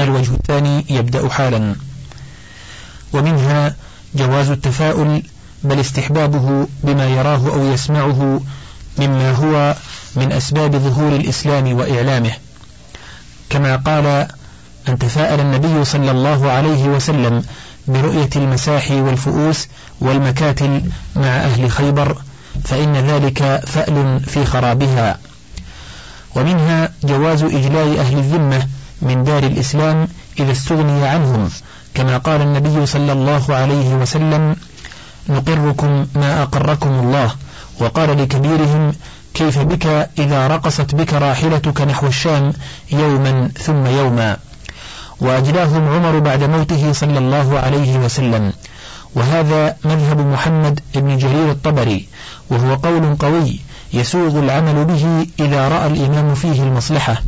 الوجه الثاني يبدأ حالا. ومنها جواز التفاؤل بل استحبابه بما يراه أو يسمعه مما هو من أسباب ظهور الإسلام وإعلامه. كما قال أن تفاءل النبي صلى الله عليه وسلم برؤية المساحي والفؤوس والمكاتل مع أهل خيبر فإن ذلك فأل في خرابها. ومنها جواز إجلاء أهل الذمة من دار الإسلام إذا استغني عنهم كما قال النبي صلى الله عليه وسلم نقركم ما أقركم الله وقال لكبيرهم كيف بك إذا رقصت بك راحلتك نحو الشام يوما ثم يوما وأجلاهم عمر بعد موته صلى الله عليه وسلم. وهذا مذهب محمد بن جرير الطبري وهو قول قوي يسوغ العمل به إذا رأى الإمام فيه المصلحة.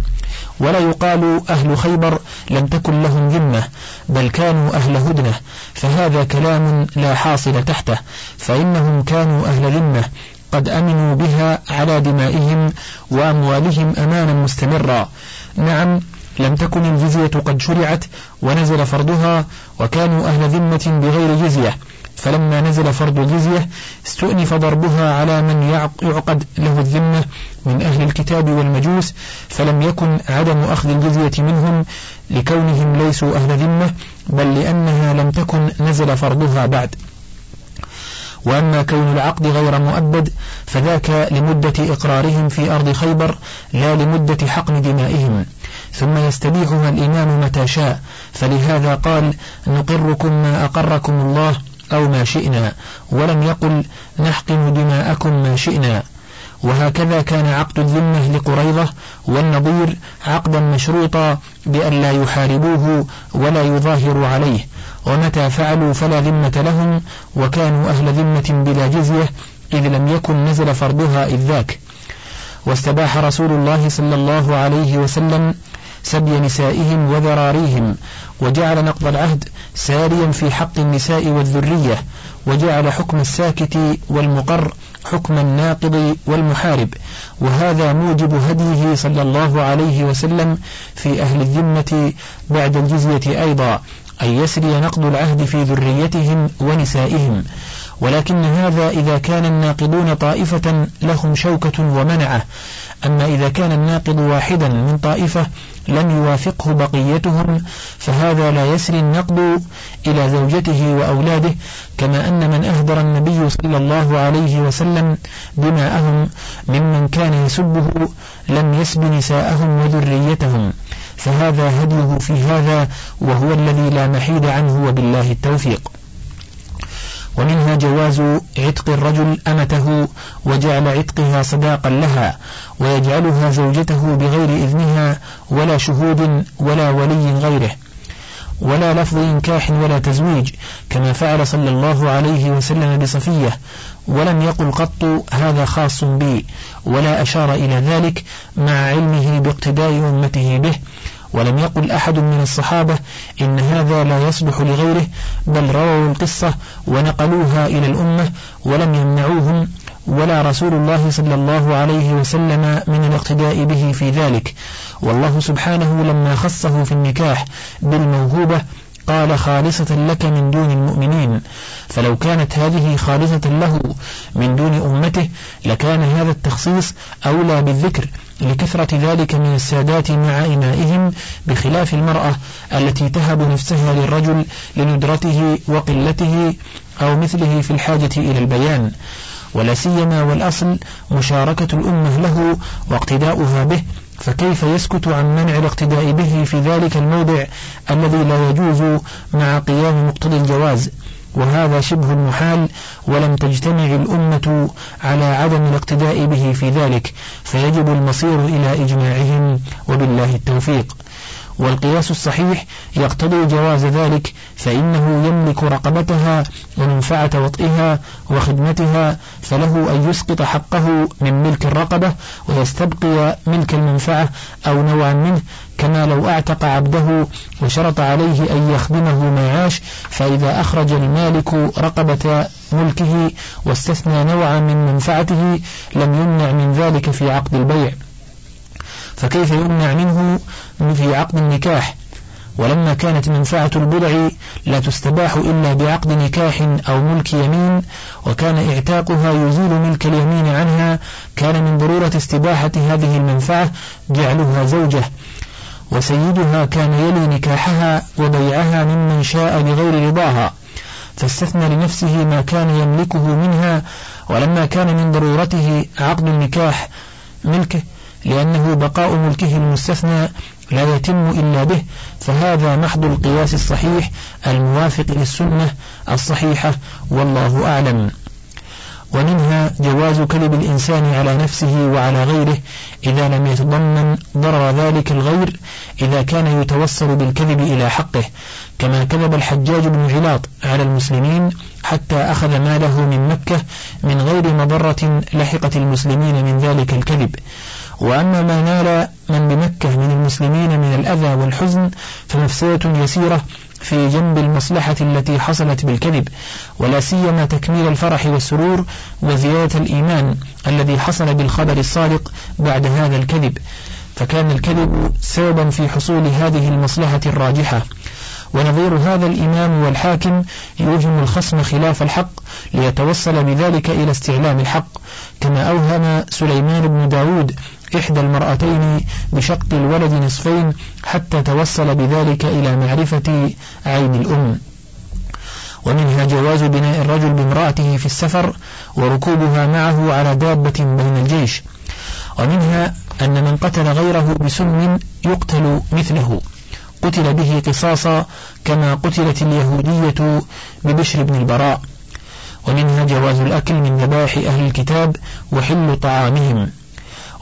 ولا يقال أهل خيبر لم تكن لهم ذمة بل كانوا أهل هدنة فهذا كلام لا حاصل تحته فإنهم كانوا أهل ذمة قد أمنوا بها على دمائهم وأموالهم أمانا مستمرا. نعم لم تكن الجزية قد شرعت ونزل فرضها وكانوا أهل ذمة بغير جزية. فلما نزل فرض الجزية استؤنف ضربها على من يعقد له الذمة من أهل الكتاب والمجوس فلم يكن عدم أخذ الجزية منهم لكونهم ليسوا أهل ذمة بل لأنها لم تكن نزل فرضها بعد. وأما كون العقد غير مؤبد فذاك لمدة إقرارهم في أرض خيبر لا لمدة حقن دمائهم. ثم يستبيحها الإمام متى شاء فلهذا قال نقركم ما أقركم الله أو ما شئنا ولم يقل نحقن دماءكم ما شئنا. وهكذا كان عقد الذمة لقريضة والنظير عقدا مشروطا بأن لا يحاربوه ولا يظاهروا عليه. ومتى فعلوا فلا ذمة لهم وكانوا أهل ذمة بلا جزية إذ لم يكن نزل فرضها إذ ذاك. واستباح رسول الله صلى الله عليه وسلم سبي نسائهم وذراريهم وجعل نقض العهد ساريا في حق النساء والذرية وجعل حكم الساكت والمقر حكم الناقض والمحارب. وهذا موجب هديه صلى الله عليه وسلم في أهل الذمة بعد الجزية أيضا أن يسري نقض العهد في ذريتهم ونسائهم. ولكن هذا إذا كان الناقضون طائفة لهم شوكة ومنعة. أما إذا كان الناقض واحدا من طائفة لم يوافقه بقيتهم فهذا لا يسري النقد إلى زوجته وأولاده كما أن من أهدر النبي صلى الله عليه وسلم دماءهم ممن كان يسبه لم يسب نساءهم وذريتهم. فهذا هديه في هذا وهو الذي لا محيد عنه وبالله التوفيق. ومنها جواز عتق الرجل أمته وجعل عتقها صداقا لها ويجعلها زوجته بغير إذنها ولا شهود ولا ولي غيره. ولا لفظ إنكاح ولا تزويج كما فعل صلى الله عليه وسلم بصفية ولم يقل قط هذا خاص بي ولا أشار إلى ذلك مع علمه باقتداء أمته به. ولم يقل أحد من الصحابة إن هذا لا يصلح لغيره بل رووا القصة ونقلوها إلى الأمة ولم يمنعوهم ولا رسول الله صلى الله عليه وسلم من الاقتداء به في ذلك. والله سبحانه لما خصه في النكاح بالموهوبة قال خالصة لك من دون المؤمنين. فلو كانت هذه خالصة له من دون أمته لكان هذا التخصيص أولى بالذكر لكثرة ذلك من السادات مع إمائهم بخلاف المرأة التي تهب نفسها للرجل لندرته وقلته أو مثله في الحاجة إلى البيان. ولا سيما والأصل مشاركة الأمة له واقتداؤها به فكيف يسكت عن منع الاقتداء به في ذلك الموضع الذي لا يجوز مع قيام مقتضي الجواز؟ وهذا شبه المحال ولم تجتمع الأمة على عدم الاقتداء به في ذلك فيجب المصير إلى إجماعهم وبالله التوفيق. والقياس الصحيح يقتضي جواز ذلك فإنه يملك رقبتها ومنفعة وطئها وخدمتها فله أن يسقط حقه من ملك الرقبة ويستبقي ملك المنفعة أو نوعا منه كما لو أعتق عبده وشرط عليه أن يخدمه ما عاش فإذا أخرج المالك رقبة ملكه واستثنى نوعا من منفعته لم يمنع من ذلك في عقد البيع. فكيف يمنع منه؟ في عقد النكاح. ولما كانت منفعة البضع لا تستباح إلا بعقد نكاح أو ملك يمين وكان اعتاقها يزيل ملك اليمين عنها كان من ضرورة استباحة هذه المنفعة جعلها زوجة. وسيدها كان يلي نكاحها وبيعها ممن شاء بغير رضاها. فاستثنى لنفسه ما كان يملكه منها. ولما كان من ضرورته عقد النكاح ملكه لأنه بقاء ملكه المستثنى لا يتم إلا به فهذا محض القياس الصحيح الموافق للسنة الصحيحة والله أعلم. ومنها جواز كذب الإنسان على نفسه وعلى غيره إذا لم يتضمن ضرر ذلك الغير إذا كان يتوصل بالكذب إلى حقه كما كذب الحجاج بن علاط على المسلمين حتى أخذ ماله من مكة من غير مضرة لحقت المسلمين من ذلك الكذب. وأما ما نال من بمكة من المسلمين من الأذى والحزن فمفسدة يسيرة في جنب المصلحة التي حصلت بالكذب ولا سيما تكميل الفرح والسرور وزيادة الإيمان الذي حصل بالخبر الصادق بعد هذا الكذب. فكان الكذب سببا في حصول هذه المصلحة الراجحة. ونظير هذا الإمام والحاكم يوهم الخصم خلاف الحق ليتوصل بذلك إلى استعلام الحق كما أوهم سليمان بن داود إحدى المرأتين بشق الولد نصفين حتى توصل بذلك إلى معرفة عين الأم. ومنها جواز بناء الرجل بامرأته في السفر وركوبها معه على دابة بين الجيش. ومنها أن من قتل غيره بسم يقتل مثله. قتل به قصاصا كما قتلت اليهودية ببشر بن البراء. ومنها جواز الأكل من ذبائح أهل الكتاب وحل طعامهم.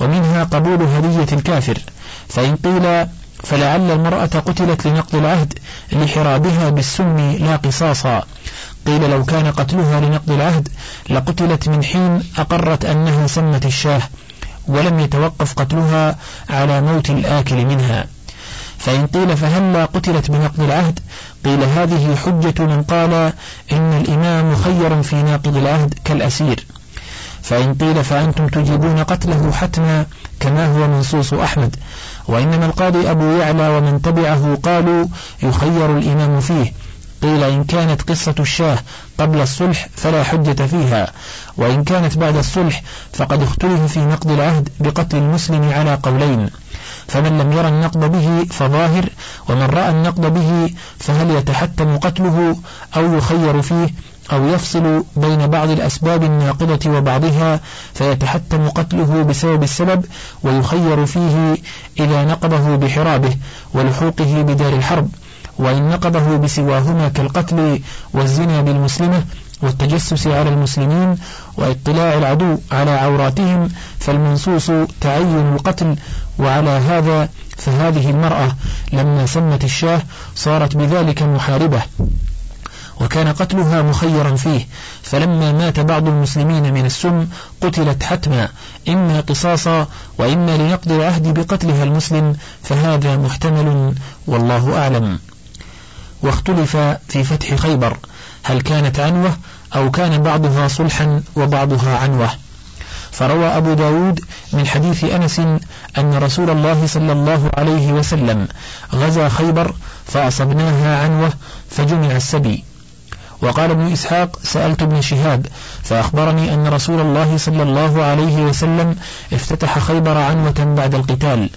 ومنها قبول هدية الكافر. فإن قيل فلعل المرأة قتلت لنقض العهد لحرابها بالسم لا قصاصا. قيل لو كان قتلها لنقض العهد لقتلت من حين أقرت أنها سمت الشاه ولم يتوقف قتلها على موت الآكل منها. فإن قيل فهلا قتلت بنقض العهد قيل هذه حجة من قال إن الإمام مخير في ناقض العهد كالأسير. فإن قيل فأنتم تجيبون قتله حتما كما هو منصوص أحمد. وإنما القاضي أبو يعلى ومن تبعه قالوا يخير الإمام فيه. قيل إن كانت قصة الشاه قبل الصلح فلا حجة فيها. وإن كانت بعد الصلح فقد اختلف في نقض العهد بقتل المسلم على قولين. فمن لم يرى النقض به فظاهر ومن رأى النقض به فهل يتحتم قتله أو يخير فيه؟ أو يفصل بين بعض الأسباب الناقضة وبعضها فيتحتم قتله بسبب السبب ويخير فيه إذا نقضه بحرابه ولحوقه بدار الحرب وإن نقضه بسواهما كالقتل والزنا بالمسلمة والتجسس على المسلمين واطلاع العدو على عوراتهم فالمنصوص تعين القتل وعلى هذا فهذه المرأة لما سمت الشاه صارت بذلك محاربة. وكان قتلها مخيرا فيه. فلما مات بعض المسلمين من السم قتلت حتما إما قصاصا وإما لنقض العهد بقتلها المسلم فهذا محتمل والله أعلم. واختلف في فتح خيبر هل كانت عنوة أو كان بعضها صلحا وبعضها عنوة. فروى أبو داود من حديث أنس أن رسول الله صلى الله عليه وسلم غزا خيبر فأصبناها عنوة فجمع السبي. وقال ابن إسحاق سألت ابن شهاب فأخبرني أن رسول الله صلى الله عليه وسلم افتتح خيبر عنوة بعد القتال.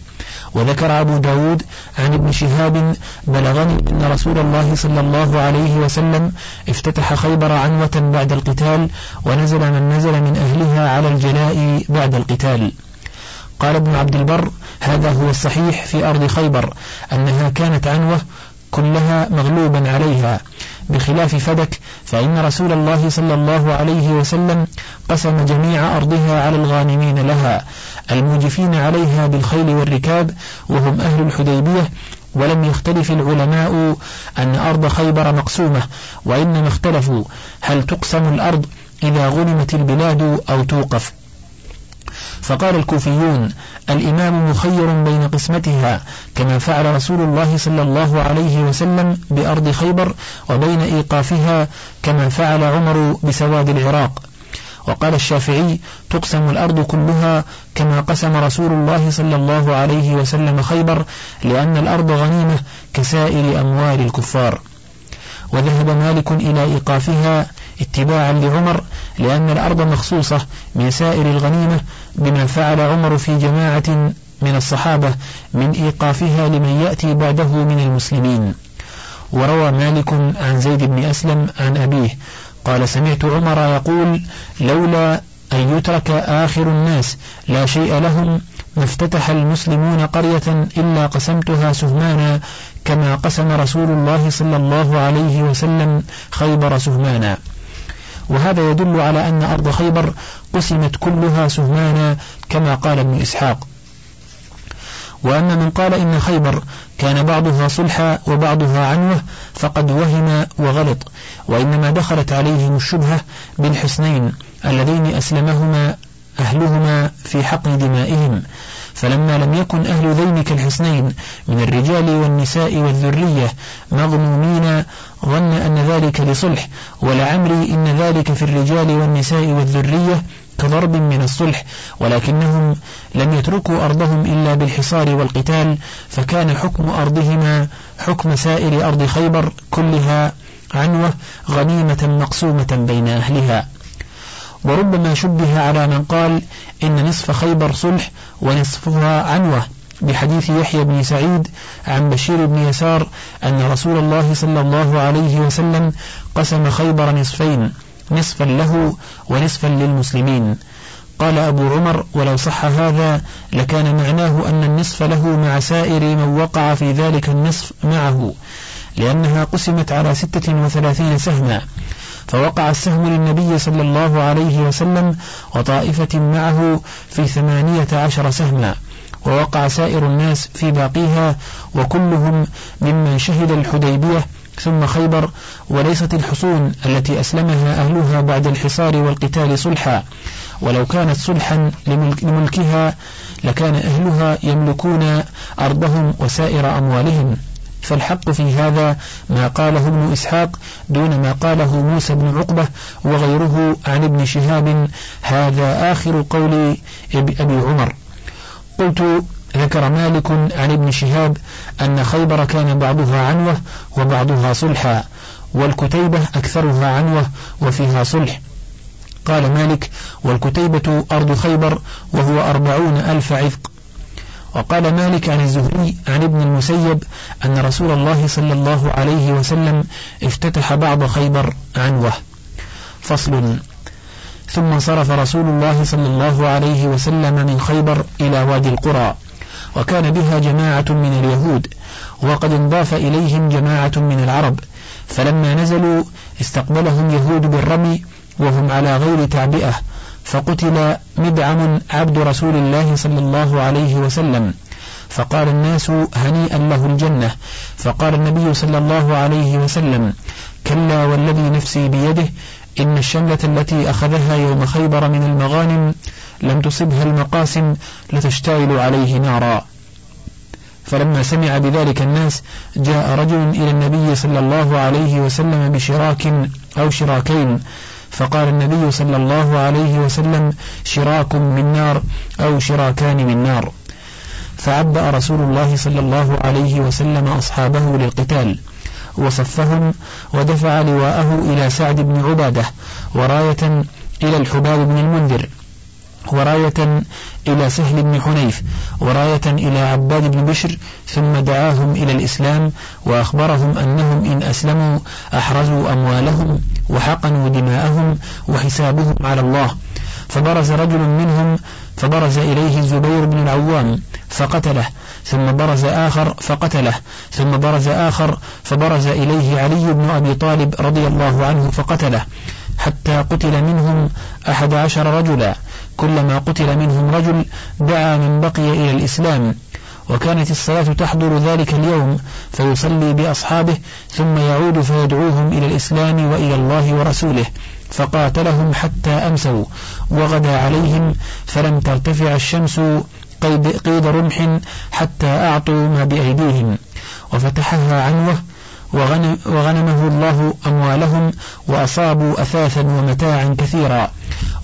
وذكر أبو داود عن ابن شهاب بلغني أن رسول الله صلى الله عليه وسلم افتتح خيبر عنوة بعد القتال ونزل من نزل من أهلها على الجلاء بعد القتال. قال ابن عبد البر هذا هو الصحيح في أرض خيبر أنها كانت عنوة كلها مغلوبا عليها. بخلاف فدك فإن رسول الله صلى الله عليه وسلم قسم جميع أرضها على الغانمين لها الموجفين عليها بالخيل والركاب وهم أهل الحديبية ولم يختلف العلماء أن أرض خيبر مقسومة وإنما اختلفوا هل تقسم الأرض إذا غنمت البلاد أو توقف. فقال الكوفيون الإمام مخير بين قسمتها كما فعل رسول الله صلى الله عليه وسلم بأرض خيبر وبين إيقافها كما فعل عمر بسواد العراق. وقال الشافعي تقسم الأرض كلها كما قسم رسول الله صلى الله عليه وسلم خيبر لأن الأرض غنيمة كسائر أموال الكفار. وذهب مالك إلى إيقافها اتباعا لعمر لأن الأرض مخصوصة من سائر الغنيمة بما فعل عمر في جماعة من الصحابة من إيقافها لمن يأتي بعده من المسلمين. وروى مالك عن زيد بن أسلم عن أبيه قال سمعت عمر يقول لولا أن يترك آخر الناس لا شيء لهم ما افتتح المسلمون قرية إلا قسمتها سهمانا كما قسم رسول الله صلى الله عليه وسلم خيبر سهمانا. وهذا يدل على أن أرض خيبر قسمت كلها سهمانا كما قال ابن إسحاق. وأما من قال إن خيبر كان بعضها صلحا وبعضها عنوة فقد وهم وغلط وإنما دخلت عليهم الشبهة بالحسنين اللذين أسلمهما أهلهما في حقن دمائهم. فلما لم يكن أهل ذينك الحسنين من الرجال والنساء والذرية مغمومين ظن أن ذلك لصلح ولعمري إن ذلك في الرجال والنساء والذرية كضرب من الصلح ولكنهم لم يتركوا أرضهم إلا بالحصار والقتال فكان حكم أرضهما حكم سائر أرض خيبر كلها عنوة غنيمة مقسومة بين أهلها. وربما شبه على من قال إن نصف خيبر صلح ونصفها عنوة بحديث يحيى بن سعيد عن بشير بن يسار أن رسول الله صلى الله عليه وسلم قسم خيبر نصفين نصفا له ونصفا للمسلمين. قال أبو عمر ولو صح هذا لكان معناه أن النصف له مع سائر من وقع في ذلك النصف معه لأنها قسمت على ستة وثلاثين سهما. فوقع السهم للنبي صلى الله عليه وسلم وطائفة معه في ثمانية عشر سهما. ووقع سائر الناس في باقيها وكلهم ممن شهد الحديبية ثم خيبر وليست الحصون التي أسلمها أهلها بعد الحصار والقتال صلحا. ولو كانت صلحا لملكها لكان أهلها يملكون أرضهم وسائر أموالهم. فالحق في هذا ما قاله ابن إسحاق دون ما قاله موسى بن عقبة وغيره عن ابن شهاب. هذا آخر قول أبي عمر. قلت ذكر مالك عن ابن شهاب أن خيبر كان بعضها عنوة وبعضها صلحا والكتيبة أكثرها عنوة وفيها صلح. قال مالك والكتيبة أرض خيبر وهو أربعون ألف عفق وقال مالك عن الزهري عن ابن المسيب أن رسول الله صلى الله عليه وسلم افتتح بعض خيبر عنوة. فصل. ثم انصرف رسول الله صلى الله عليه وسلم من خيبر إلى وادي القرى. وكان بها جماعة من اليهود وقد انضاف إليهم جماعة من العرب. فلما نزلوا استقبلهم يهود بالرمي وهم على غير تعبئة. فقتل مدعم عبد رسول الله صلى الله عليه وسلم. فقال الناس هنيئا له الجنة. فقال النبي صلى الله عليه وسلم كلا والذي نفسي بيده إن الشملة التي أخذها يوم خيبر من المغانم لم تصبها المقاسم لتشتعل عليه نارا. فلما سمع بذلك الناس جاء رجل إلى النبي صلى الله عليه وسلم بشراك أو شراكين. فقال النبي صلى الله عليه وسلم شراك من نار أو شراكان من نار. فعبأ رسول الله صلى الله عليه وسلم أصحابه للقتال. وصفهم ودفع لواءه إلى سعد بن عبادة وراية إلى الحباب بن المنذر وراية إلى سهل بن حنيف وراية إلى عباد بن بشر ثم دعاهم إلى الإسلام وأخبرهم أنهم إن أسلموا أحرزوا أموالهم وحقنوا دماءهم وحسابهم على الله. فبرز رجل منهم فبرز إليه الزبير بن العوام فقتله ثم برز آخر فقتله. ثم برز آخر فبرز إليه علي بن أبي طالب رضي الله عنه فقتله. حتى قتل منهم أحد عشر رجلا. كلما قتل منهم رجل دعا من بقي إلى الإسلام. وكانت الصلاة تحضر ذلك اليوم فيصلي بأصحابه ثم يعود فيدعوهم إلى الإسلام وإلى الله ورسوله. فقاتلهم حتى أمسوا. وغدا عليهم فلم ترتفع الشمس قيد, رمح حتى أعطوا ما بأيديهم. وفتحها وغنم وغنمه الله أموالهم وأصابوا أثاثا ومتاعا كثيرا.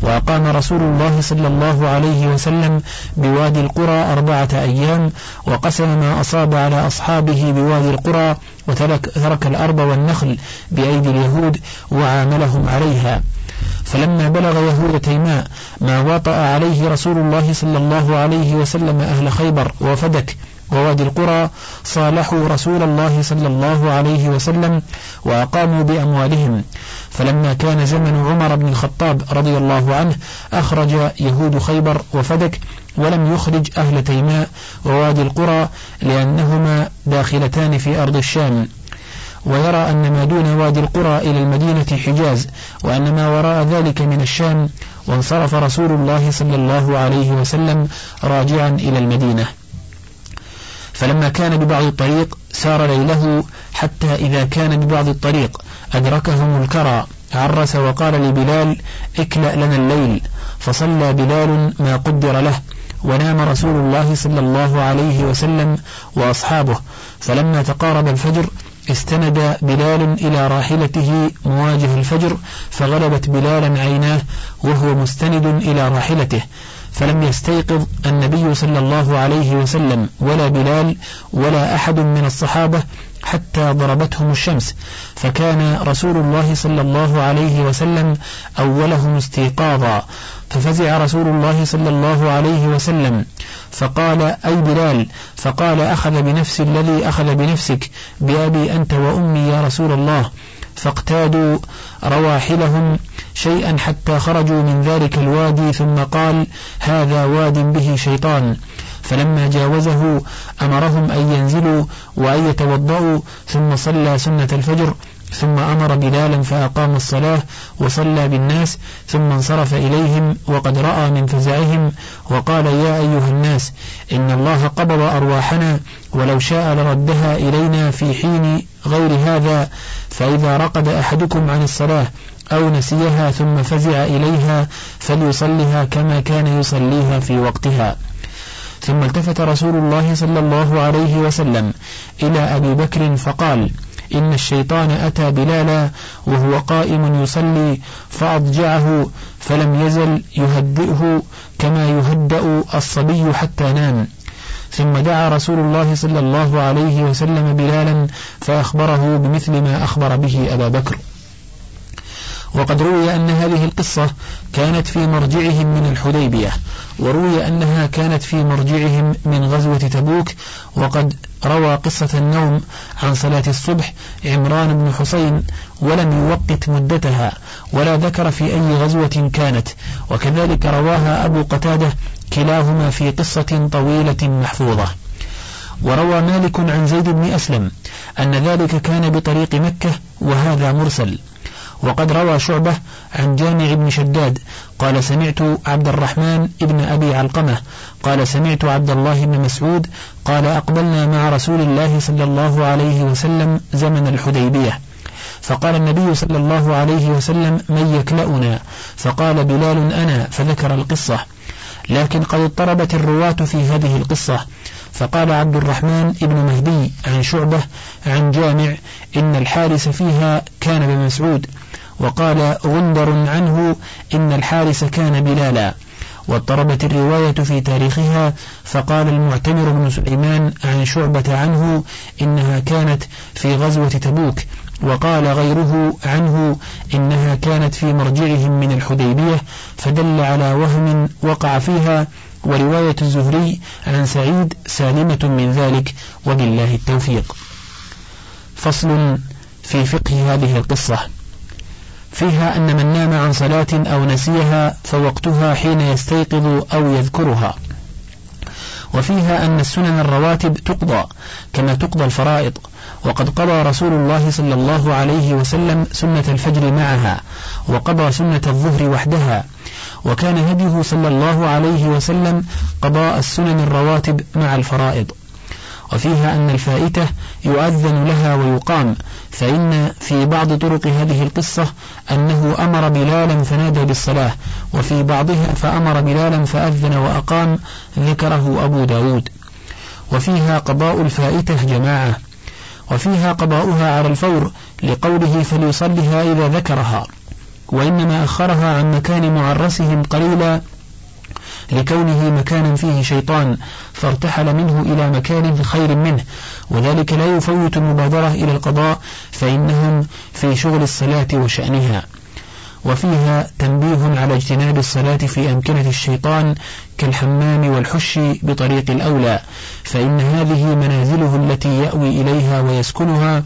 وأقام رسول الله صلى الله عليه وسلم بوادي القرى أربعة أيام وقسم ما أصاب على أصحابه بوادي القرى وترك ترك الأرض والنخل بأيدي اليهود وعاملهم عليها. فلما بلغ يهود تيماء ما واطأ عليه رسول الله صلى الله عليه وسلم أهل خيبر وفدك ووادي القرى صالحوا رسول الله صلى الله عليه وسلم وأقاموا بأموالهم. فلما كان زمن عمر بن الخطاب رضي الله عنه أخرج يهود خيبر وفدك ولم يخرج أهل تيماء ووادي القرى لأنهما داخلتان في أرض الشام. ويرى أن ما دون وادي القرى إلى المدينة حجاز وأن ما وراء ذلك من الشام وانصرف رسول الله صلى الله عليه وسلم راجعا إلى المدينة. فلما كان ببعض الطريق سار ليله حتى إذا كان ببعض الطريق أدركهم الكرى. عرس وقال لبلال اكلأ لنا الليل. فصلى بلال ما قدر له ونام رسول الله صلى الله عليه وسلم وأصحابه. فلما تقارب الفجر استند بلال إلى راحلته مواجه الفجر فغلبت بلالا عيناه وهو مستند إلى راحلته. فلم يستيقظ النبي صلى الله عليه وسلم ولا بلال ولا أحد من الصحابة حتى ضربتهم الشمس. فكان رسول الله صلى الله عليه وسلم أولهم استيقاظا. ففزع رسول الله صلى الله عليه وسلم. فقال أي بلال؟ فقال أخذ بنفس الذي أخذ بنفسك بأبي أنت وأمي يا رسول الله. فاقتادوا رواحلهم شيئا حتى خرجوا من ذلك الوادي ثم قال هذا واد به شيطان. فلما جاوزه أمرهم أن ينزلوا وأن يتوضأوا ثم صلى سنة الفجر. ثم أمر بلالا فأقام الصلاة وصلى بالناس ثم انصرف إليهم وقد رأى من فزعهم وقال يا أيها الناس إن الله قبض أرواحنا ولو شاء لردها إلينا في حين غير هذا فإذا رقد أحدكم عن الصلاة أو نسيها ثم فزع إليها فليصلها كما كان يصليها في وقتها. ثم التفت رسول الله صلى الله عليه وسلم إلى أبي بكر فقال إن الشيطان أتى بلالا وهو قائم يصلي فأضجعه فلم يزل يهدئه كما يهدأ الصبي حتى نام. ثم دعا رسول الله صلى الله عليه وسلم بلالا فأخبره بمثل ما أخبر به أبا بكر. وقد روي أن هذه القصة كانت في مرجعهم من الحديبية وروي أنها كانت في مرجعهم من غزوة تبوك وقد روى قصة النوم عن صلاة الصبح عمران بن حسين ولم يوقت مدتها ولا ذكر في أي غزوة كانت وكذلك رواها أبو قتادة كلاهما في قصة طويلة محفوظة. وروى مالك عن زيد بن أسلم أن ذلك كان بطريق مكة وهذا مرسل. وقد روى شعبة عن جامع بن شداد قال سمعت عبد الرحمن ابن أبي علقمة قال سمعت عبد الله بن مسعود قال أقبلنا مع رسول الله صلى الله عليه وسلم زمن الحديبية فقال النبي صلى الله عليه وسلم من يكلأنا؟ فقال بلال أنا فذكر القصة. لكن قد اضطربت الرواة في هذه القصة. فقال عبد الرحمن ابن مهدي عن شعبة عن جامع إن الحارس فيها كان بمسعود وقال غندر عنه إن الحارس كان بلالا. واضطربت الرواية في تاريخها فقال المعتمر بن سليمان عن شعبة عنه إنها كانت في غزوة تبوك وقال غيره عنه إنها كانت في مرجعهم من الحديبية فدل على وهم وقع فيها. ورواية الزهري عن سعيد سالمة من ذلك وبالله التوفيق. فصل في فقه هذه القصة. فيها أن من نام عن صلاة أو نسيها فوقتها حين يستيقظ أو يذكرها. وفيها أن السنن الرواتب تقضى كما تقضى الفرائض وقد قضى رسول الله صلى الله عليه وسلم سنة الفجر معها وقضى سنة الظهر وحدها وكان هديه صلى الله عليه وسلم قضاء السنن الرواتب مع الفرائض. وفيها أن الفائتة يؤذن لها ويقام فإن في بعض طرق هذه القصة أنه أمر بلالا فنادى بالصلاة وفي بعضها فأمر بلالا فأذن وأقام ذكره أبو داود. وفيها قضاء الفائتة جماعة. وفيها قضاؤها على الفور لقوله فليصلها إذا ذكرها. وإنما أخرها عن مكان معرسهم قليلا لكونه مكانا فيه شيطان فارتحل منه إلى مكان خير منه وذلك لا يفوت المبادرة إلى القضاء فإنهم في شغل الصلاة وشأنها. وفيها تنبيه على اجتناب الصلاة في أمكنة الشيطان كالحمام والحش بطريق الأولى فإن هذه منازله التي يأوي إليها ويسكنها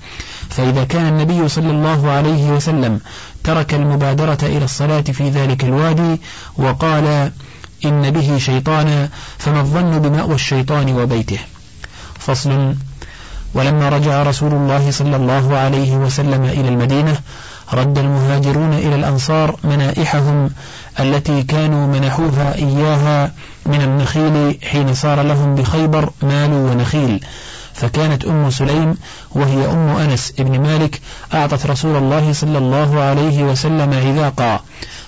فإذا كان النبي صلى الله عليه وسلم ترك المبادرة إلى الصلاة في ذلك الوادي وقال إن به شيطانا فما الظن بمأوى الشيطان وبيته. فصل. ولما رجع رسول الله صلى الله عليه وسلم إلى المدينة رد المهاجرون إلى الأنصار منائحهم التي كانوا منحوها إياها من النخيل حين صار لهم بخيبر مال ونخيل. فكانت أم سليم وهي أم أنس ابن مالك أعطت رسول الله صلى الله عليه وسلم عذاقا.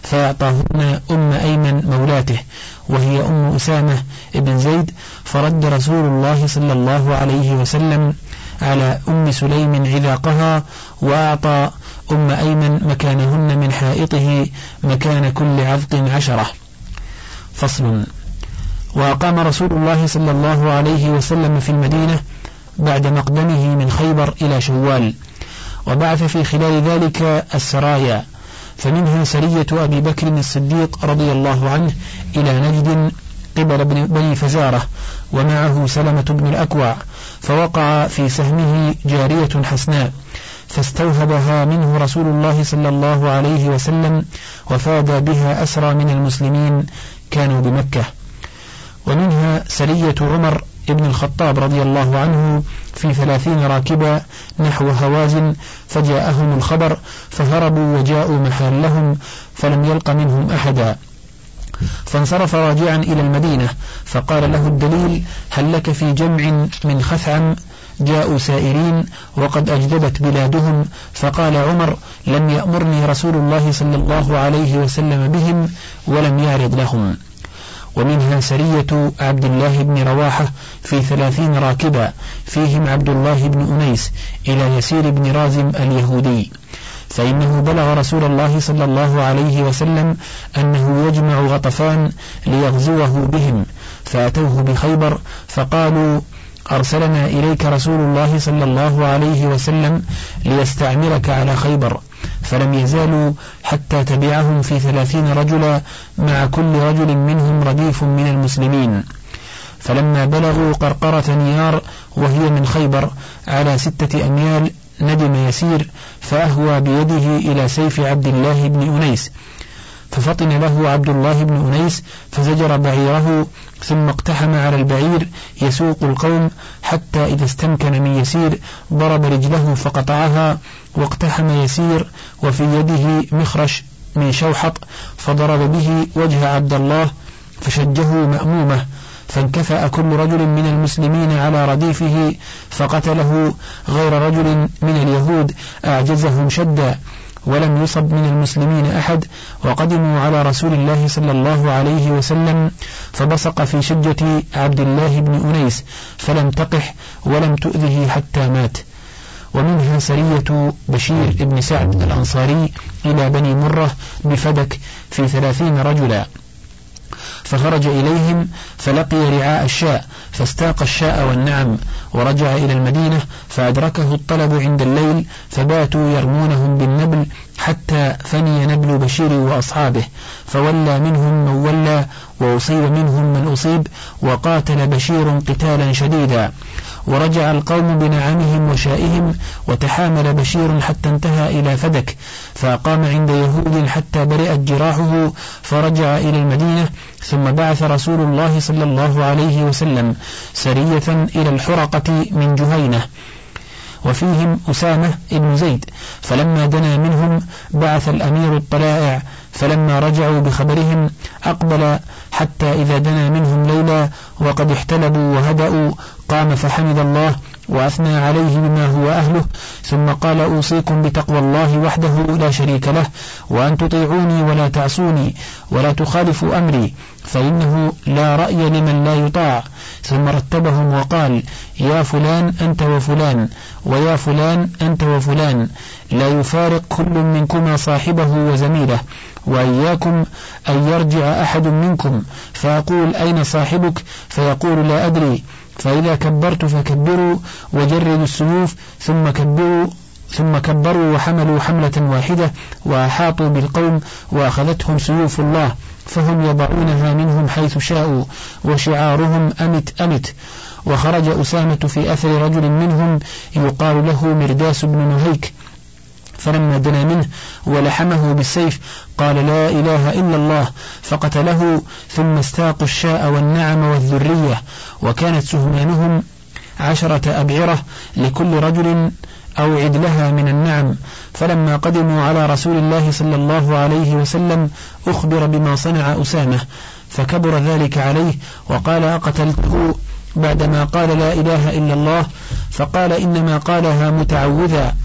فأعطاهن أم أيمن مولاته وهي أم أسامة ابن زيد فرد رسول الله صلى الله عليه وسلم على أم سليم عذاقها وأعطى أم أيمن مكانهن من حائطه مكان كل عذق عشرة. فصل. وأقام رسول الله صلى الله عليه وسلم في المدينة بعد مقدمه من خيبر إلى شوال وبعث في خلال ذلك السرايا. فمنها سرية أبي بكر الصديق رضي الله عنه إلى نجد قبل بني فزارة ومعه سلمة بن الأكوع فوقع في سهمه جارية حسناء فاستوهبها منه رسول الله صلى الله عليه وسلم وفاد بها أسرى من المسلمين كانوا بمكة. ومنها سرية عمر ابن الخطاب رضي الله عنه في ثلاثين راكبا نحو هوازن فجاءهم الخبر فهربوا وجاءوا محلهم فلم يلق منهم أحدا. فانصرف راجعا إلى المدينة فقال له الدليل هل لك في جمع من خثعم؟ جاءوا سائرين وقد أجدبت بلادهم. فقال عمر لم يأمرني رسول الله صلى الله عليه وسلم بهم ولم يعرض لهم. ومنها سرية عبد الله بن رواحة في ثلاثين راكبا فيهم عبد الله بن أنيس إلى يسير بن رازم اليهودي. فإنه بلغ رسول الله صلى الله عليه وسلم أنه يجمع غطفان ليغزوه بهم فأتوه بخيبر فقالوا أرسلنا إليك رسول الله صلى الله عليه وسلم ليستعملك على خيبر. فلم يزالوا حتى تبعهم في ثلاثين رجلا مع كل رجل منهم رديف من المسلمين. فلما بلغوا قرقرة نيار وهي من خيبر على ستة أميال ندم يسير فأهوى بيده إلى سيف عبد الله بن أنيس. ففطن له عبد الله بن أنيس فزجر بعيره ثم اقتحم على البعير يسوق القوم حتى إذا استمكن من يسير ضرب رجله فقطعها واقتحم يسير وفي يده مخرش من شوحط فضرب به وجه عبد الله فشجه مأمومة فانكفأ كل رجل من المسلمين على رديفه فقتله غير رجل من اليهود أعجزهم شدا ولم يصب من المسلمين أحد وقدموا على رسول الله صلى الله عليه وسلم فبصق في شجة عبد الله بن أنيس فلم تقح ولم تؤذه حتى مات. ومنها سرية بشير بن سعد الأنصاري إلى بني مرة بفدك في ثلاثين رجلا. فخرج إليهم فلقي رعاء الشاء فاستاق الشاء والنعم ورجع إلى المدينة فأدركه الطلب عند الليل فباتوا يرمونهم بالنبل حتى فني نبل بشير وأصحابه فولى منهم من ولى وأصيب منهم من أصيب وقاتل بشير قتالا شديدا. ورجع القوم بنعمهم وشائهم وتحامل بشير حتى انتهى إلى فدك. فأقام عند يهود حتى برئت جراحه فرجع إلى المدينة ثم بعث رسول الله صلى الله عليه وسلم سرية إلى الحرقة من جهينة. وفيهم أسامة بن زيد. فلما دنا منهم بعث الأمير الطلائع. فلما رجعوا بخبرهم أقبل حتى إذا دنا منهم ليلا وقد احتلبوا وهدأوا قام فحمد الله وأثنى عليه بما هو أهله ثم قال أوصيكم بتقوى الله وحده لا شريك له وأن تطيعوني ولا تعصوني ولا تخالفوا أمري فإنه لا رأي لمن لا يطاع. ثم رتبهم وقال يا فلان أنت وفلان ويا فلان أنت وفلان لا يفارق كل منكما صاحبه وزميله وإياكم أن يرجع أحد منكم فأقول أين صاحبك؟ فيقول لا أدري. فإذا كبرت فكبروا وجردوا السيوف ثم كبروا ثم كبروا وحملوا حملة واحدة وأحاطوا بالقوم وأخذتهم سيوف الله فهم يضعونها منهم حيث شاءوا وشعارهم أمت أمت. وخرج أسامة في أثر رجل منهم يقال له مرداس بن نهيك فلما دنا منه ولحمه بالسيف قال لا إله إلا الله فقتله ثم استاقوا الشاء والنعم والذرية وكانت سهمانهم عشرة أبعرة لكل رجل أوعد لها من النعم فلما قدموا على رسول الله صلى الله عليه وسلم أخبر بما صنع أسامة فكبر ذلك عليه وقال أقتلته بعدما قال لا إله إلا الله فقال إنما قالها متعوذا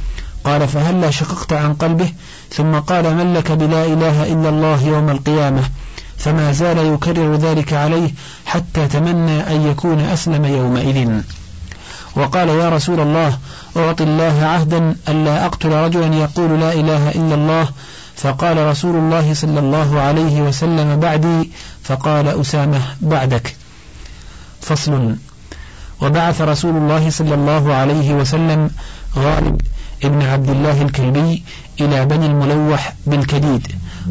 قال فهلا شققت عن قلبه؟ ثم قال من لك بلا إله إلا الله يوم القيامة؟ فما زال يكرر ذلك عليه حتى تمنى أن يكون أسلم يومئذ. وقال يا رسول الله أعطي الله عهدا ألا أقتل رجلا يقول لا إله إلا الله. فقال رسول الله صلى الله عليه وسلم بعدي فقال أسامة بعدك. فصل. وبعث رسول الله صلى الله عليه وسلم غالب ابن عبد الله الكلبي إلى بني الملوح بالكديد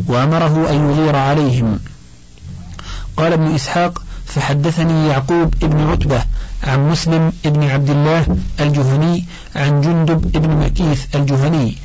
وأمره أن يغير عليهم. قال ابن إسحاق فحدثني يعقوب ابن عتبة عن مسلم ابن عبد الله الجهني عن جندب ابن مكيث الجهني.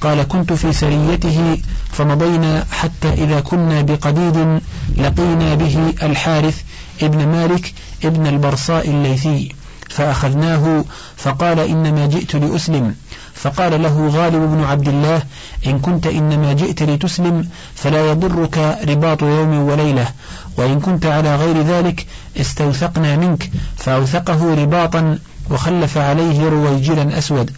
قال كنت في سريته فمضينا حتى إذا كنا بقديد لقينا به الحارث ابن مالك ابن البرصاء الليثي. فأخذناه فقال إنما جئت لأسلم. فقال له غالب بن عبد الله إن كنت إنما جئت لتسلم فلا يضرك رباط يوم وليلة وإن كنت على غير ذلك استوثقنا منك. فأوثقه رباطا وخلف عليه رويجلا أسود.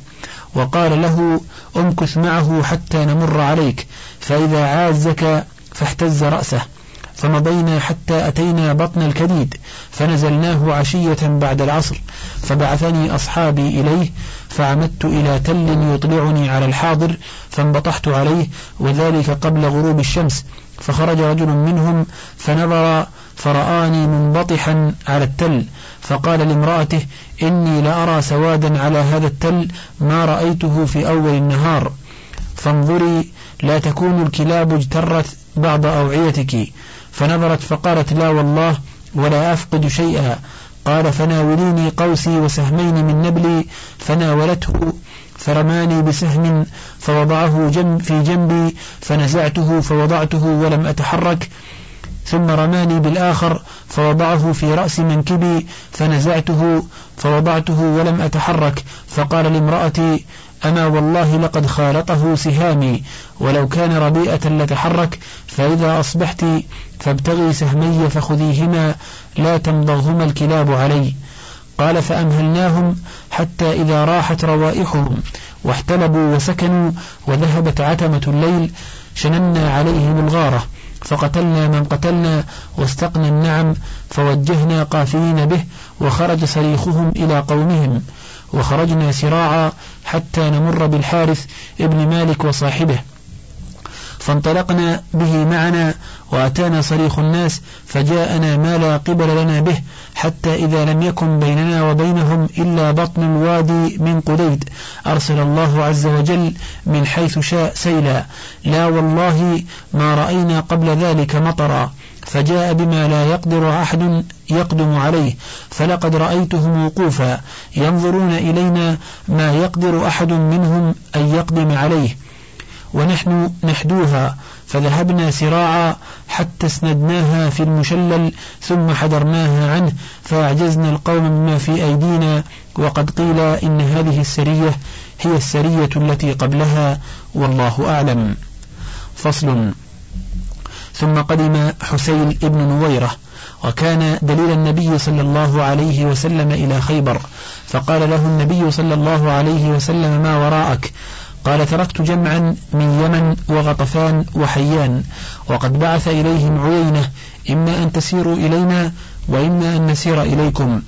وقال له امكث معه حتى نمر عليك فإذا عازك فاحتز رأسه. فمضينا حتى أتينا بطن الكديد فنزلناه عشية بعد العصر فبعثني أصحابي إليه فعمدت إلى تل يطلعني على الحاضر فانبطحت عليه وذلك قبل غروب الشمس فخرج رجل منهم فنظر فرآني منبطحا على التل فقال لامرأته إني لأرى سوادا على هذا التل ما رأيته في أول النهار فانظري لا تكون الكلاب اجترت بعض أوعيتك. فنظرت فقالت لا والله ولا أفقد شيئا. قال فناوليني قوسي وسهمين من نبلي فناولته فرماني بسهم فوضعه جنب في جنبي فنزعته فوضعته ولم أتحرك. ثم رماني بالآخر فوضعه في رأس منكبي فنزعته فوضعته ولم أتحرك. فقال لامرأتي أما والله لقد خالطه سهامي ولو كان ربيئة لتحرك. فإذا أصبحت فابتغي سهمي فخذيهما لا تمضغهما الكلاب علي. قال فأمهلناهم حتى إذا راحت روائحهم واحتلبوا وسكنوا وذهبت عتمة الليل شننا عليهم الغارة. فقتلنا من قتلنا واستقنا النعم فوجهنا قافلين به وخرج صريخهم إلى قومهم. وخرجنا سراعا حتى نمر بالحارث ابن مالك وصاحبه. فانطلقنا به معنا وأتانا صريخ الناس فجاءنا ما لا قبل لنا به حتى إذا لم يكن بيننا وبينهم إلا بطن الوادي من قديد. أرسل الله عز وجل من حيث شاء سيلا. لا والله ما رأينا قبل ذلك مطرا. فجاء بما لا يقدر أحد يقدم عليه. فلقد رأيتهم وقوفا. ينظرون إلينا ما يقدر أحد منهم أن يقدم عليه. ونحن نحدوها فذهبنا سراعا حتى اسندناها في المشلل ثم حضرناها عنه فأعجزنا القوم بما في أيدينا وقد قيل إن هذه السرية هي السرية التي قبلها والله أعلم. فصل. ثم قدم حسين ابن نويرة وكان دليل النبي صلى الله عليه وسلم إلى خيبر فقال له النبي صلى الله عليه وسلم ما وراءك؟ قال تركت جمعا من يمن وغطفان وحيان وقد بعث إليهم عيينة إما أن تسيروا إلينا وإما أن نسير إليكم.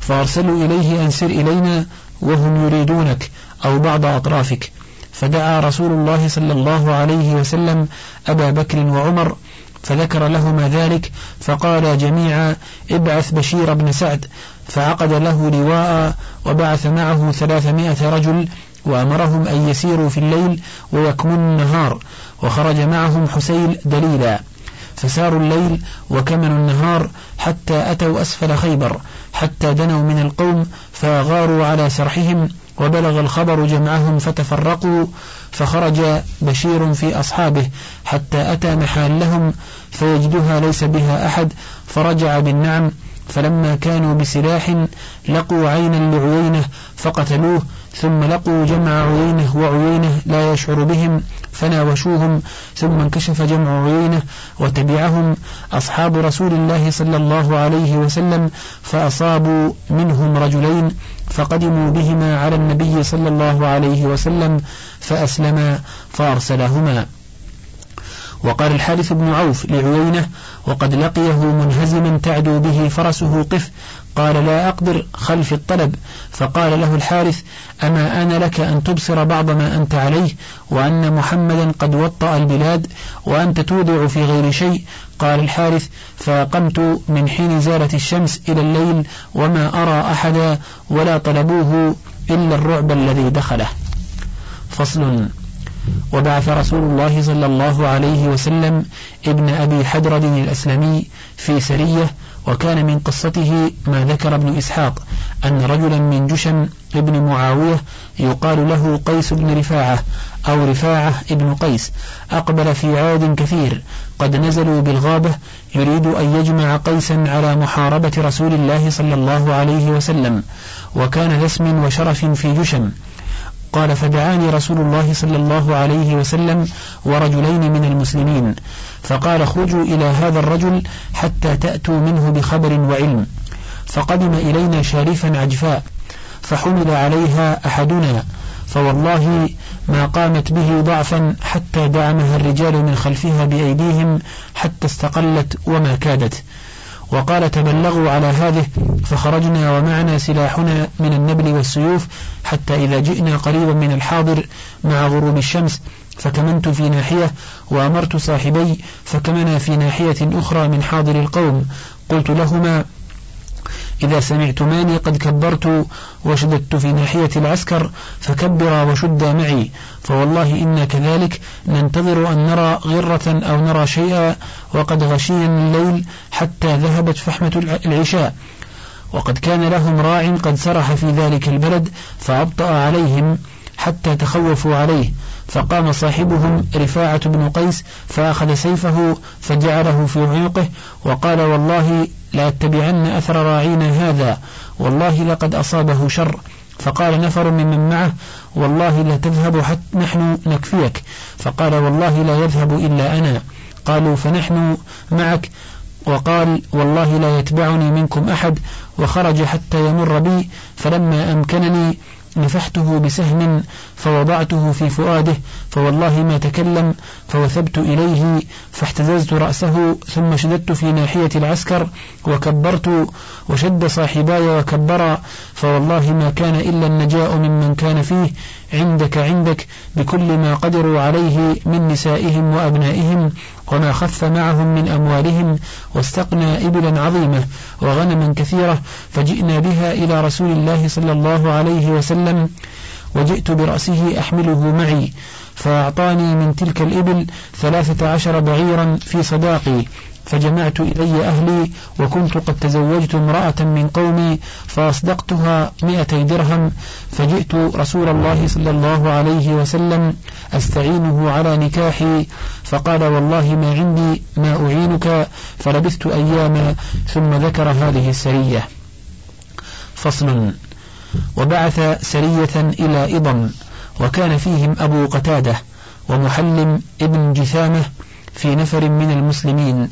فأرسلوا إليه أن سر إلينا وهم يريدونك أو بعض أطرافك. فدعا رسول الله صلى الله عليه وسلم أبا بكر وعمر فذكر لهما ذلك فقال جميعا ابعث بشير بن سعد. فعقد له لواء وبعث معه ثلاثمائة رجل وأمرهم أن يسيروا في الليل ويكمنوا النهار وخرج معهم حسين دليلا. فساروا الليل وكمنوا النهار حتى أتوا أسفل خيبر حتى دنوا من القوم فأغاروا على سرحهم وبلغ الخبر جمعهم فتفرقوا فخرج بشير في أصحابه حتى أتى محالهم فيجدها ليس بها أحد فرجع بالنعم فلما كانوا بسلاح لقوا عينا لعيينة فقتلوه ثم لقوا جمع عيينة وعيينة لا يشعر بهم فناوشوهم ثم انكشف جمع عيينة وتبعهم أصحاب رسول الله صلى الله عليه وسلم فأصابوا منهم رجلين فقدموا بهما على النبي صلى الله عليه وسلم فأسلما فأرسلهما. وقال الحارث بن عوف لعيينة وقد لقيه منهزما تعدو به فرسه قف قال لا أقدر خلف الطلب. فقال له الحارث أما أنا لك أن تبصر بعض ما أنت عليه وأن محمدا قد وطأ البلاد وأنت تودع في غير شيء. قال الحارث فقمت من حين زالت الشمس إلى الليل وما أرى أحدا ولا طلبوه إلا الرعب الذي دخله. فصل. وبعث رسول الله صلى الله عليه وسلم ابن أبي حدرد الأسلمي في سرية وكان من قصته ما ذكر ابن إسحاق أن رجلا من جشم ابن معاوية يقال له قيس بن رفاعة أو رفاعة ابن قيس. أقبل في عاد كثير. قد نزلوا بالغابة يريد أن يجمع قيسا على محاربة رسول الله صلى الله عليه وسلم. وكان ذسم وشرف في جشم. قال فدعاني رسول الله صلى الله عليه وسلم ورجلين من المسلمين. فقال اخرجوا إلى هذا الرجل حتى تأتوا منه بخبر وعلم. فقدم إلينا شارفا عجفاء فحمل عليها أحدنا. فوالله ما قامت به ضعفا حتى دعمها الرجال من خلفها بأيديهم حتى استقلت وما كادت. وقال تبلغوا على هذه فخرجنا ومعنا سلاحنا من النبل والسيوف حتى إذا جئنا قريبا من الحاضر مع غروب الشمس فكمنت في ناحية وأمرت صاحبي فكمنا في ناحية أخرى من حاضر القوم. قلت لهما إذا سمعتماني قد كبرت وشددت في ناحية العسكر فكبرا وشدا معي. فوالله إنا كذلك ننتظر أن نرى غرة أو نرى شيئا وقد غشينا الليل حتى ذهبت فحمة العشاء. وقد كان لهم راع قد سرح في ذلك البلد فأبطأ عليهم حتى تخوفوا عليه. فقام صاحبهم رفاعة بن قيس فأخذ سيفه فجعله في عنقه وقال والله لا اتبعن أثر راعينا هذا والله لقد أصابه شر. فقال نفر ممن معه والله لا تذهب حتى نحن نكفيك. فقال والله لا يذهب إلا أنا. قالوا فنحن معك. وقال والله لا يتبعني منكم أحد. وخرج حتى يمر بي فلما أمكنني نفحته بسهم فوضعته في فؤاده فوالله ما تكلم فوثبت إليه فاحتززت رأسه ثم شددت في ناحية العسكر وكبرت وشد صاحباي وكبرا فوالله ما كان إلا النجاء ممن كان فيه عندك عندك بكل ما قدروا عليه من نسائهم وأبنائهم وما خف معهم من أموالهم واستقنى إبلا عظيمة وغنما كثيرة فجئنا بها إلى رسول الله صلى الله عليه وسلم وجئت برأسه أحمله معي فأعطاني من تلك الإبل ثلاثة عشر بعيرا في صداقي فجمعت إلي أهلي وكنت قد تزوجت امرأة من قومي فأصدقتها مئتي درهم فجئت رسول الله صلى الله عليه وسلم أستعينه على نكاحي فقال والله ما عندي ما أعينك فلبثت أياما ثم ذكر هذه السرية. فصل وبعث سرية إلى إضم وكان فيهم أبو قتادة ومحلم ابن جثامة في نفر من المسلمين.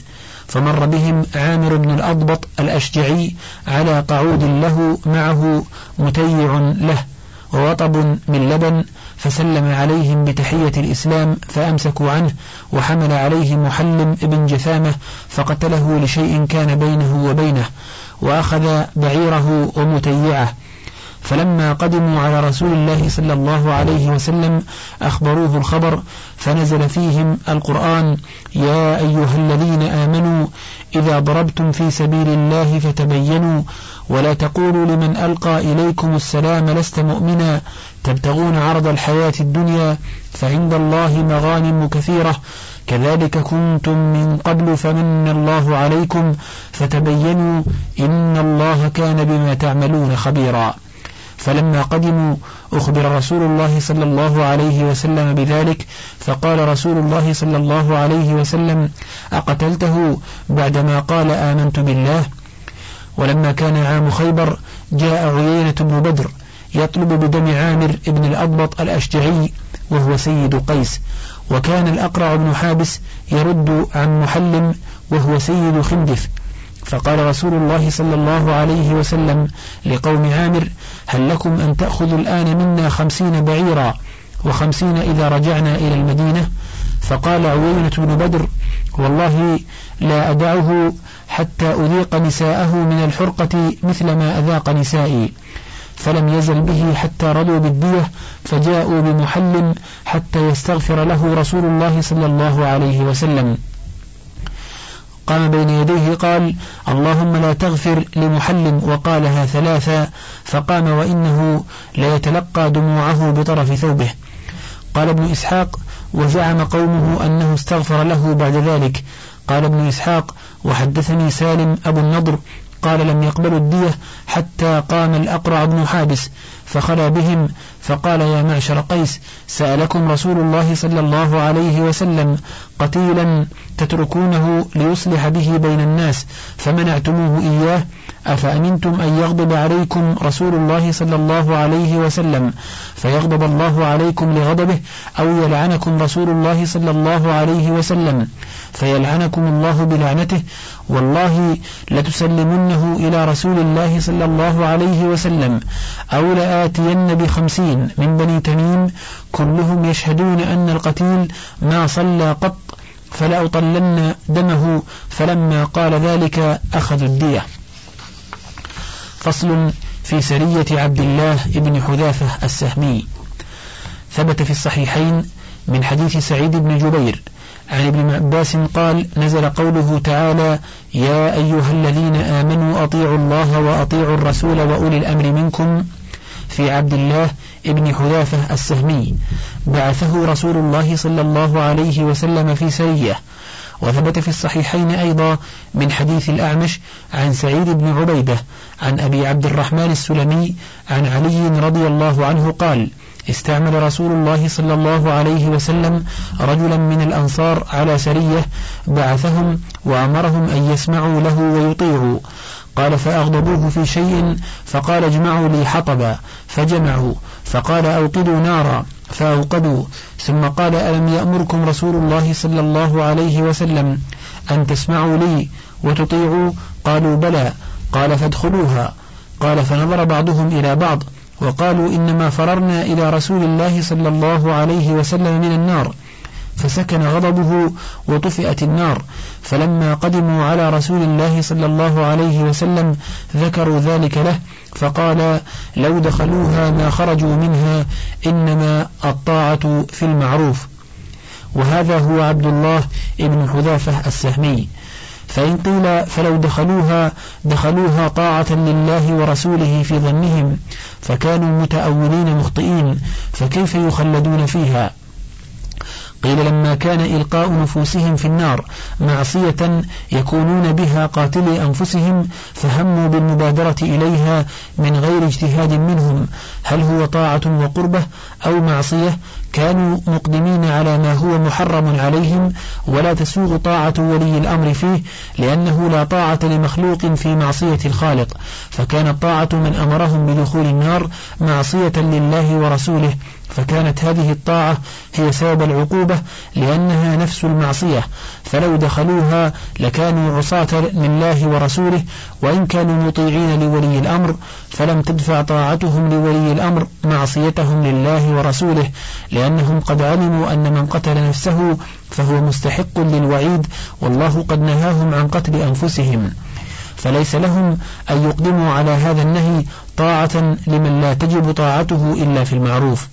فمر بهم عامر بن الأضبط الأشجعي على قعود له معه متيع له ووطب من لبن فسلم عليهم بتحية الإسلام فأمسكوا عنه وحمل عليه محلم ابن جثامة فقتله لشيء كان بينه وبينه وأخذ بعيره ومتيعه. فلما قدموا على رسول الله صلى الله عليه وسلم أخبروه الخبر فنزل فيهم القرآن يا أيها الذين آمنوا إذا ضربتم في سبيل الله فتبينوا ولا تقولوا لمن ألقى إليكم السلام لست مؤمنا تبتغون عرض الحياة الدنيا فعند الله مغانم كثيرة. كذلك كنتم من قبل فمن الله عليكم فتبينوا إن الله كان بما تعملون خبيرا. فلما قدموا أخبر رسول الله صلى الله عليه وسلم بذلك فقال رسول الله صلى الله عليه وسلم أقتلته بعدما قال آمنت بالله؟ ولما كان عام خيبر جاء عيينة بن بدر يطلب بدم عامر بن الأضبط الأشجعي وهو سيد قيس. وكان الأقرع بن حابس يرد عن محلم وهو سيد خندف. فقال رسول الله صلى الله عليه وسلم لقوم عامر هل لكم أن تأخذوا الآن منا خمسين بعيرا وخمسين إذا رجعنا إلى المدينة؟ فقال عوينة بن بدر والله لا أدعه حتى أذيق نساءه من الحرقة مثل ما أذاق نسائي. فلم يزل به حتى رضوا بالدية فجاءوا بمحل حتى يستغفر له رسول الله صلى الله عليه وسلم. قام بين يديه قال اللهم لا تغفر لمحل وقالها ثلاثا فقام وإنه ليتلقى دموعه بطرف ثوبه. قال ابن إسحاق وزعم قومه أنه استغفر له بعد ذلك. قال ابن إسحاق وحدثني سالم أبو النضر قال لم يقبلوا الدية حتى قام الأقرع بن حابس فخلى بهم فقال يا معشر قيس سألكم رسول الله صلى الله عليه وسلم قتيلا تتركونه ليصلح به بين الناس فمنعتموه إياه أفأمنتم أن يغضب عليكم رسول الله صلى الله عليه وسلم فيغضب الله عليكم لغضبه أو يلعنكم رسول الله صلى الله عليه وسلم فيلعنكم الله بلعنته والله لتسلمنه إلى رسول الله صلى الله عليه وسلم أو لآتين بخمسين. من بني تميم كلهم يشهدون أن القتيل ما صلى قط فلأطلن دمه فلما قال ذلك أخذوا الدية. فصل في سرية عبد الله بن حذافة السهمي. ثبت في الصحيحين من حديث سعيد بن جبير عن ابن عباس قال نزل قوله تعالى يا أيها الذين آمنوا أطيعوا الله وأطيعوا الرسول وأولي الأمر منكم. في عبد الله ابن حذافة السهمي بعثه رسول الله صلى الله عليه وسلم في سرية وثبت في الصحيحين أيضا من حديث الأعمش عن سعيد بن عبيدة عن أبي عبد الرحمن السلمي عن علي رضي الله عنه قال استعمل رسول الله صلى الله عليه وسلم رجلا من الأنصار على سرية بعثهم وأمرهم أن يسمعوا له ويطيعوا. قال فأغضبوه في شيء فقال اجمعوا لي حطبا فجمعوا فقال أوقدوا نارا فأوقدوا ثم قال ألم يأمركم رسول الله صلى الله عليه وسلم أن تسمعوا لي وتطيعوا؟ قالوا بلى قال فادخلوها قال فنظر بعضهم إلى بعض وقالوا إنما فررنا إلى رسول الله صلى الله عليه وسلم من النار فسكن غضبه وطفئت النار. فلما قدموا على رسول الله صلى الله عليه وسلم ذكروا ذلك له فقال لو دخلوها ما خرجوا منها إنما الطاعة في المعروف. وهذا هو عبد الله ابن حذافة السهمي. فإن قيل فلو دخلوها دخلوها طاعة لله ورسوله في ظنهم فكانوا متأولين مخطئين فكيف يخلدون فيها؟ قيل لما كان إلقاء نفوسهم في النار معصية يكونون بها قاتلي أنفسهم فهموا بالمبادرة إليها من غير اجتهاد منهم. هل هو طاعة وقربة أو معصية؟ كانوا مقدمين على ما هو محرم عليهم ولا تسوغ طاعة ولي الأمر فيه لأنه لا طاعة لمخلوق في معصية الخالق. فكانت طاعة من أمرهم بدخول النار معصية لله ورسوله. فكانت هذه الطاعة هي سبب العقوبة لأنها نفس المعصية. فلو دخلوها لكانوا عصاة لله ورسوله وإن كانوا مطيعين لولي الأمر فلم تدفع طاعتهم لولي الأمر معصيتهم لله ورسوله لأنهم قد علموا أن من قتل نفسه فهو مستحق للوعيد والله قد نهاهم عن قتل أنفسهم. فليس لهم أن يقدموا على هذا النهي طاعة لمن لا تجب طاعته إلا في المعروف.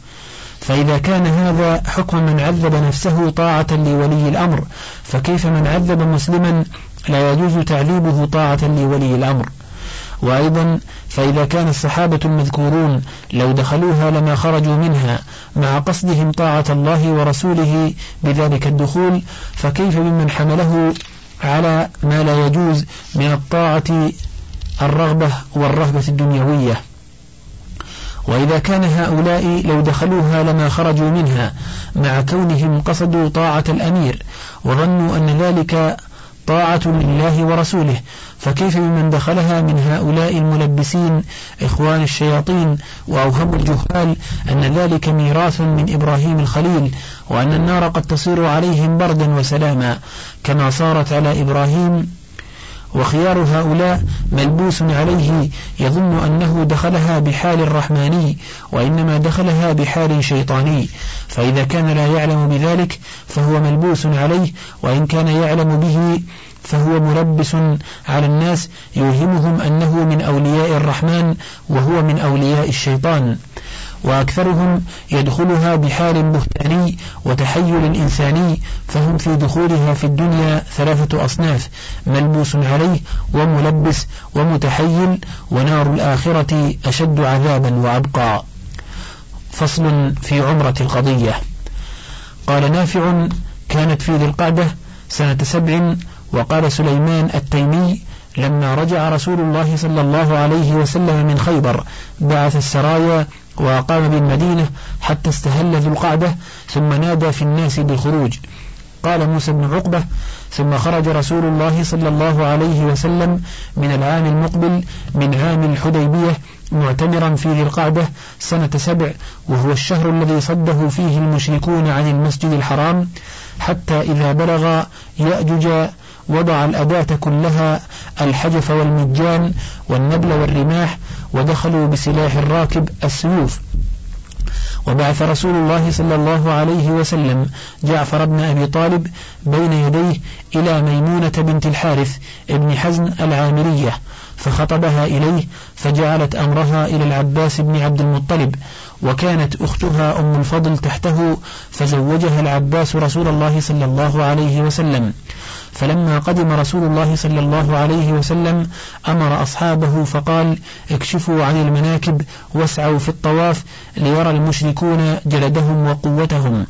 فإذا كان هذا حكم من عذب نفسه طاعة لولي الأمر فكيف من عذب مسلما لا يجوز تعذيبه طاعة لولي الأمر؟ وأيضا فإذا كان الصحابة المذكورون لو دخلوها لما خرجوا منها مع قصدهم طاعة الله ورسوله بذلك الدخول فكيف بمن حمله على ما لا يجوز من الطاعة الرغبة والرهبة الدنيوية؟ وإذا كان هؤلاء لو دخلوها لما خرجوا منها مع كونهم قصدوا طاعة الأمير وظنوا أن ذلك طاعة لله ورسوله فكيف بمن دخلها من هؤلاء الملبسين إخوان الشياطين وأوهم الجهال أن ذلك ميراث من إبراهيم الخليل وأن النار قد تصير عليهم بردا وسلاما كما صارت على إبراهيم وخيار هؤلاء ملبوس عليه يظن أنه دخلها بحال رحماني وإنما دخلها بحال شيطاني فإذا كان لا يعلم بذلك فهو ملبوس عليه وإن كان يعلم به فهو ملبس على الناس يوهمهم أنه من أولياء الرحمن وهو من أولياء الشيطان. وأكثرهم يدخلها بحال بهتاني وتحيل إنساني فهم في دخولها في الدنيا ثلاثة أصناف ملبوس عليه وملبس ومتحيل ونار الآخرة أشد عذابا وأبقى. فصل في عمرة القضية. قال نافع كانت في ذي القعدة سنة سبع وقال سليمان التيمي لما رجع رسول الله صلى الله عليه وسلم من خيبر بعث السرايا وأقام بالمدينة حتى استهل ذو القعدة ثم نادى في الناس بالخروج. قال موسى بن عقبة ثم خرج رسول الله صلى الله عليه وسلم من العام المقبل من عام الحديبية معتمرا في ذي القعدة سنة سبع وهو الشهر الذي صده فيه المشركون عن المسجد الحرام حتى إذا بلغ يأجج وضع الأداة كلها الحجف والمجان والنبل والرماح ودخلوا بسلاح الراكب السيوف. وبعث رسول الله صلى الله عليه وسلم جعفر بن أبي طالب بين يديه إلى ميمونة بنت الحارث ابن حزن العامرية فخطبها إليه فجعلت أمرها إلى العباس بن عبد المطلب وكانت أختها أم الفضل تحته فزوجها العباس رسول الله صلى الله عليه وسلم. فلما قدم رسول الله صلى الله عليه وسلم أمر أصحابه فقال اكشفوا عن المناكب واسعوا في الطواف ليرى المشركون جلدهم وقوتهم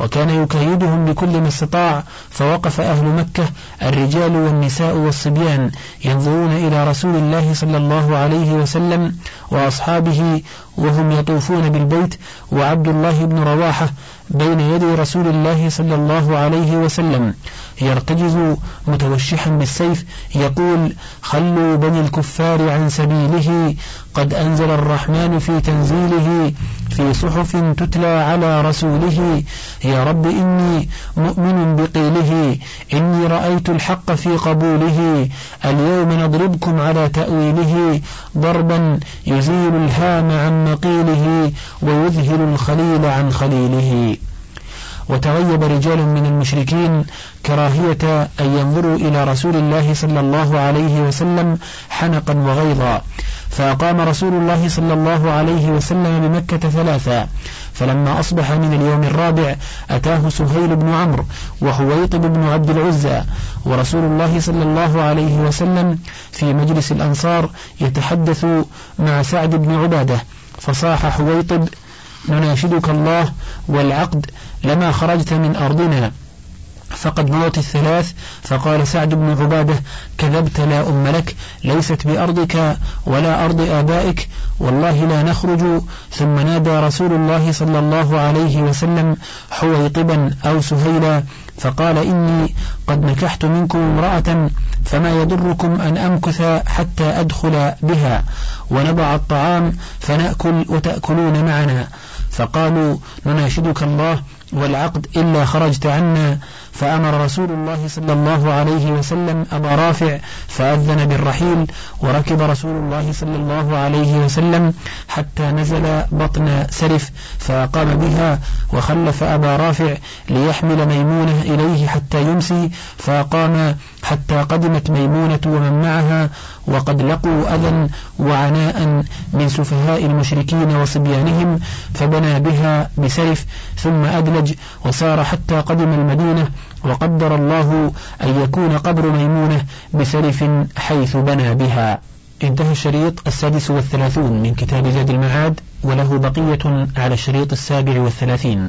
وكان يكيدهم بكل ما استطاع فوقف أهل مكة الرجال والنساء والصبيان ينظرون إلى رسول الله صلى الله عليه وسلم وأصحابه وهم يطوفون بالبيت وعبد الله بن رواحة بين يدي رسول الله صلى الله عليه وسلم. يرتجز متوشحا بالسيف يقول خلوا بني الكفار عن سبيله قد أنزل الرحمن في تنزيله في صحف تتلى على رسوله يا رب إني مؤمن بقيله إني رأيت الحق في قبوله اليوم نضربكم على تأويله ضربا يزيل الهام عن مقيله ويذهل الخليل عن خليله. وتغيب رجال من المشركين كراهية أن ينظروا إلى رسول الله صلى الله عليه وسلم حنقا وغيظا. فأقام رسول الله صلى الله عليه وسلم بمكة ثلاثا فلما أصبح من اليوم الرابع أتاه سهيل بن عمرو وحويطب بن عبد العزى ورسول الله صلى الله عليه وسلم في مجلس الأنصار يتحدث مع سعد بن عبادة فصاح حويطب نناشدك الله والعقد لما خرجت من أرضنا. فقد مضت الثلاث فقال سعد بن عبادة كذبت لا أم لك ليست بأرضك ولا أرض آبائك والله لا نخرج. ثم نادى رسول الله صلى الله عليه وسلم حويطبا أو سهيلا فقال إني قد نكحت منكم امرأة فما يضركم أن أمكث حتى أدخل بها ونضع الطعام فنأكل وتأكلون معنا. فقالوا نناشدك الله والعقد إلا خرجت عنا. فأمر رسول الله صلى الله عليه وسلم أبا رافع فأذن بالرحيل وركب رسول الله صلى الله عليه وسلم حتى نزل بطن سرف فأقام بها وخلف أبا رافع ليحمل ميمونة إليه حتى يمسي. فأقام حتى قدمت ميمونة ومن معها وقد لقوا أذى وعناء من سفهاء المشركين وصبيانهم فبنى بها بسرف ثم أدلج وسار حتى قدم المدينة وقدر الله أن يكون قبر ميمونة بسرف حيث بنى بها. انتهى الشريط السادس والثلاثون من كتاب زاد المعاد وله بقية على الشريط السابع والثلاثين.